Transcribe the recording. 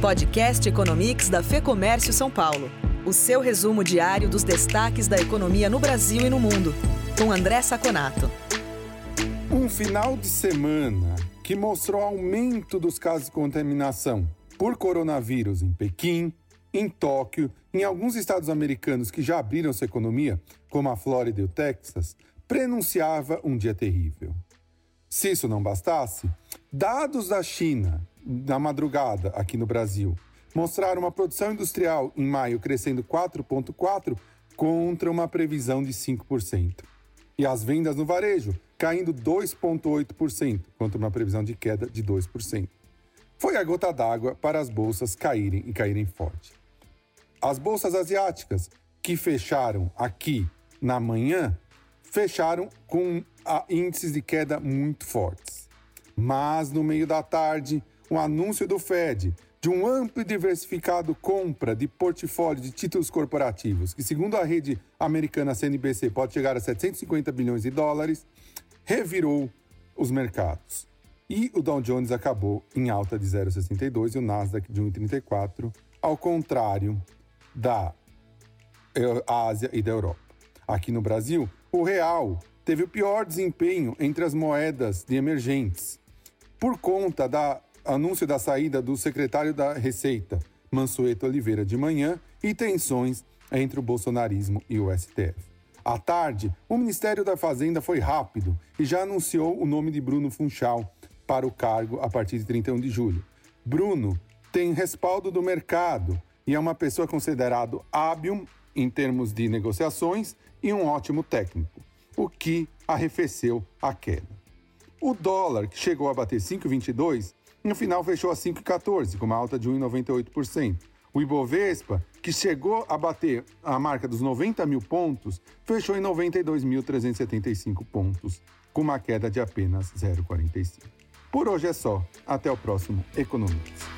Podcast Economics da Fê Comércio São Paulo. O seu resumo diário dos destaques da economia no Brasil e no mundo. Com André Saconato. Um final de semana que mostrou aumento dos casos de contaminação por coronavírus em Pequim, em Tóquio, em alguns estados americanos que já abriram sua economia, como a Flórida e o Texas, prenunciava um dia terrível. Se isso não bastasse, dados da China na madrugada aqui no Brasil mostraram uma produção industrial em maio crescendo 4,4% contra uma previsão de 5%. E as vendas no varejo caindo 2,8% contra uma previsão de queda de 2%. Foi a gota d'água para as bolsas caírem e caírem forte. As bolsas asiáticas, que fecharam aqui na manhã, fecharam com índices de queda muito fortes. Mas no meio da tarde, um anúncio do Fed de um amplo e diversificado compra de portfólio de títulos corporativos, que segundo a rede americana CNBC pode chegar a 750 bilhões de dólares, revirou os mercados. E o Dow Jones acabou em alta de 0,62 e o Nasdaq de 1,34, ao contrário da eh, Ásia e da Europa. Aqui no Brasil, o real teve o pior desempenho entre as moedas de emergentes, por conta da anúncio da saída do secretário da Receita, Mansueto Oliveira, de manhã e tensões entre o bolsonarismo e o STF. À tarde, o Ministério da Fazenda foi rápido e já anunciou o nome de Bruno Funchal para o cargo a partir de 31 de julho. Bruno tem respaldo do mercado e é uma pessoa considerado hábil em termos de negociações e um ótimo técnico, o que arrefeceu a queda. O dólar, que chegou a bater 5,22, no final fechou a 5,14, com uma alta de 1,98%. O Ibovespa, que chegou a bater a marca dos 90 mil pontos, fechou em 92.375 pontos, com uma queda de apenas 0,45. Por hoje é só. Até o próximo Economics.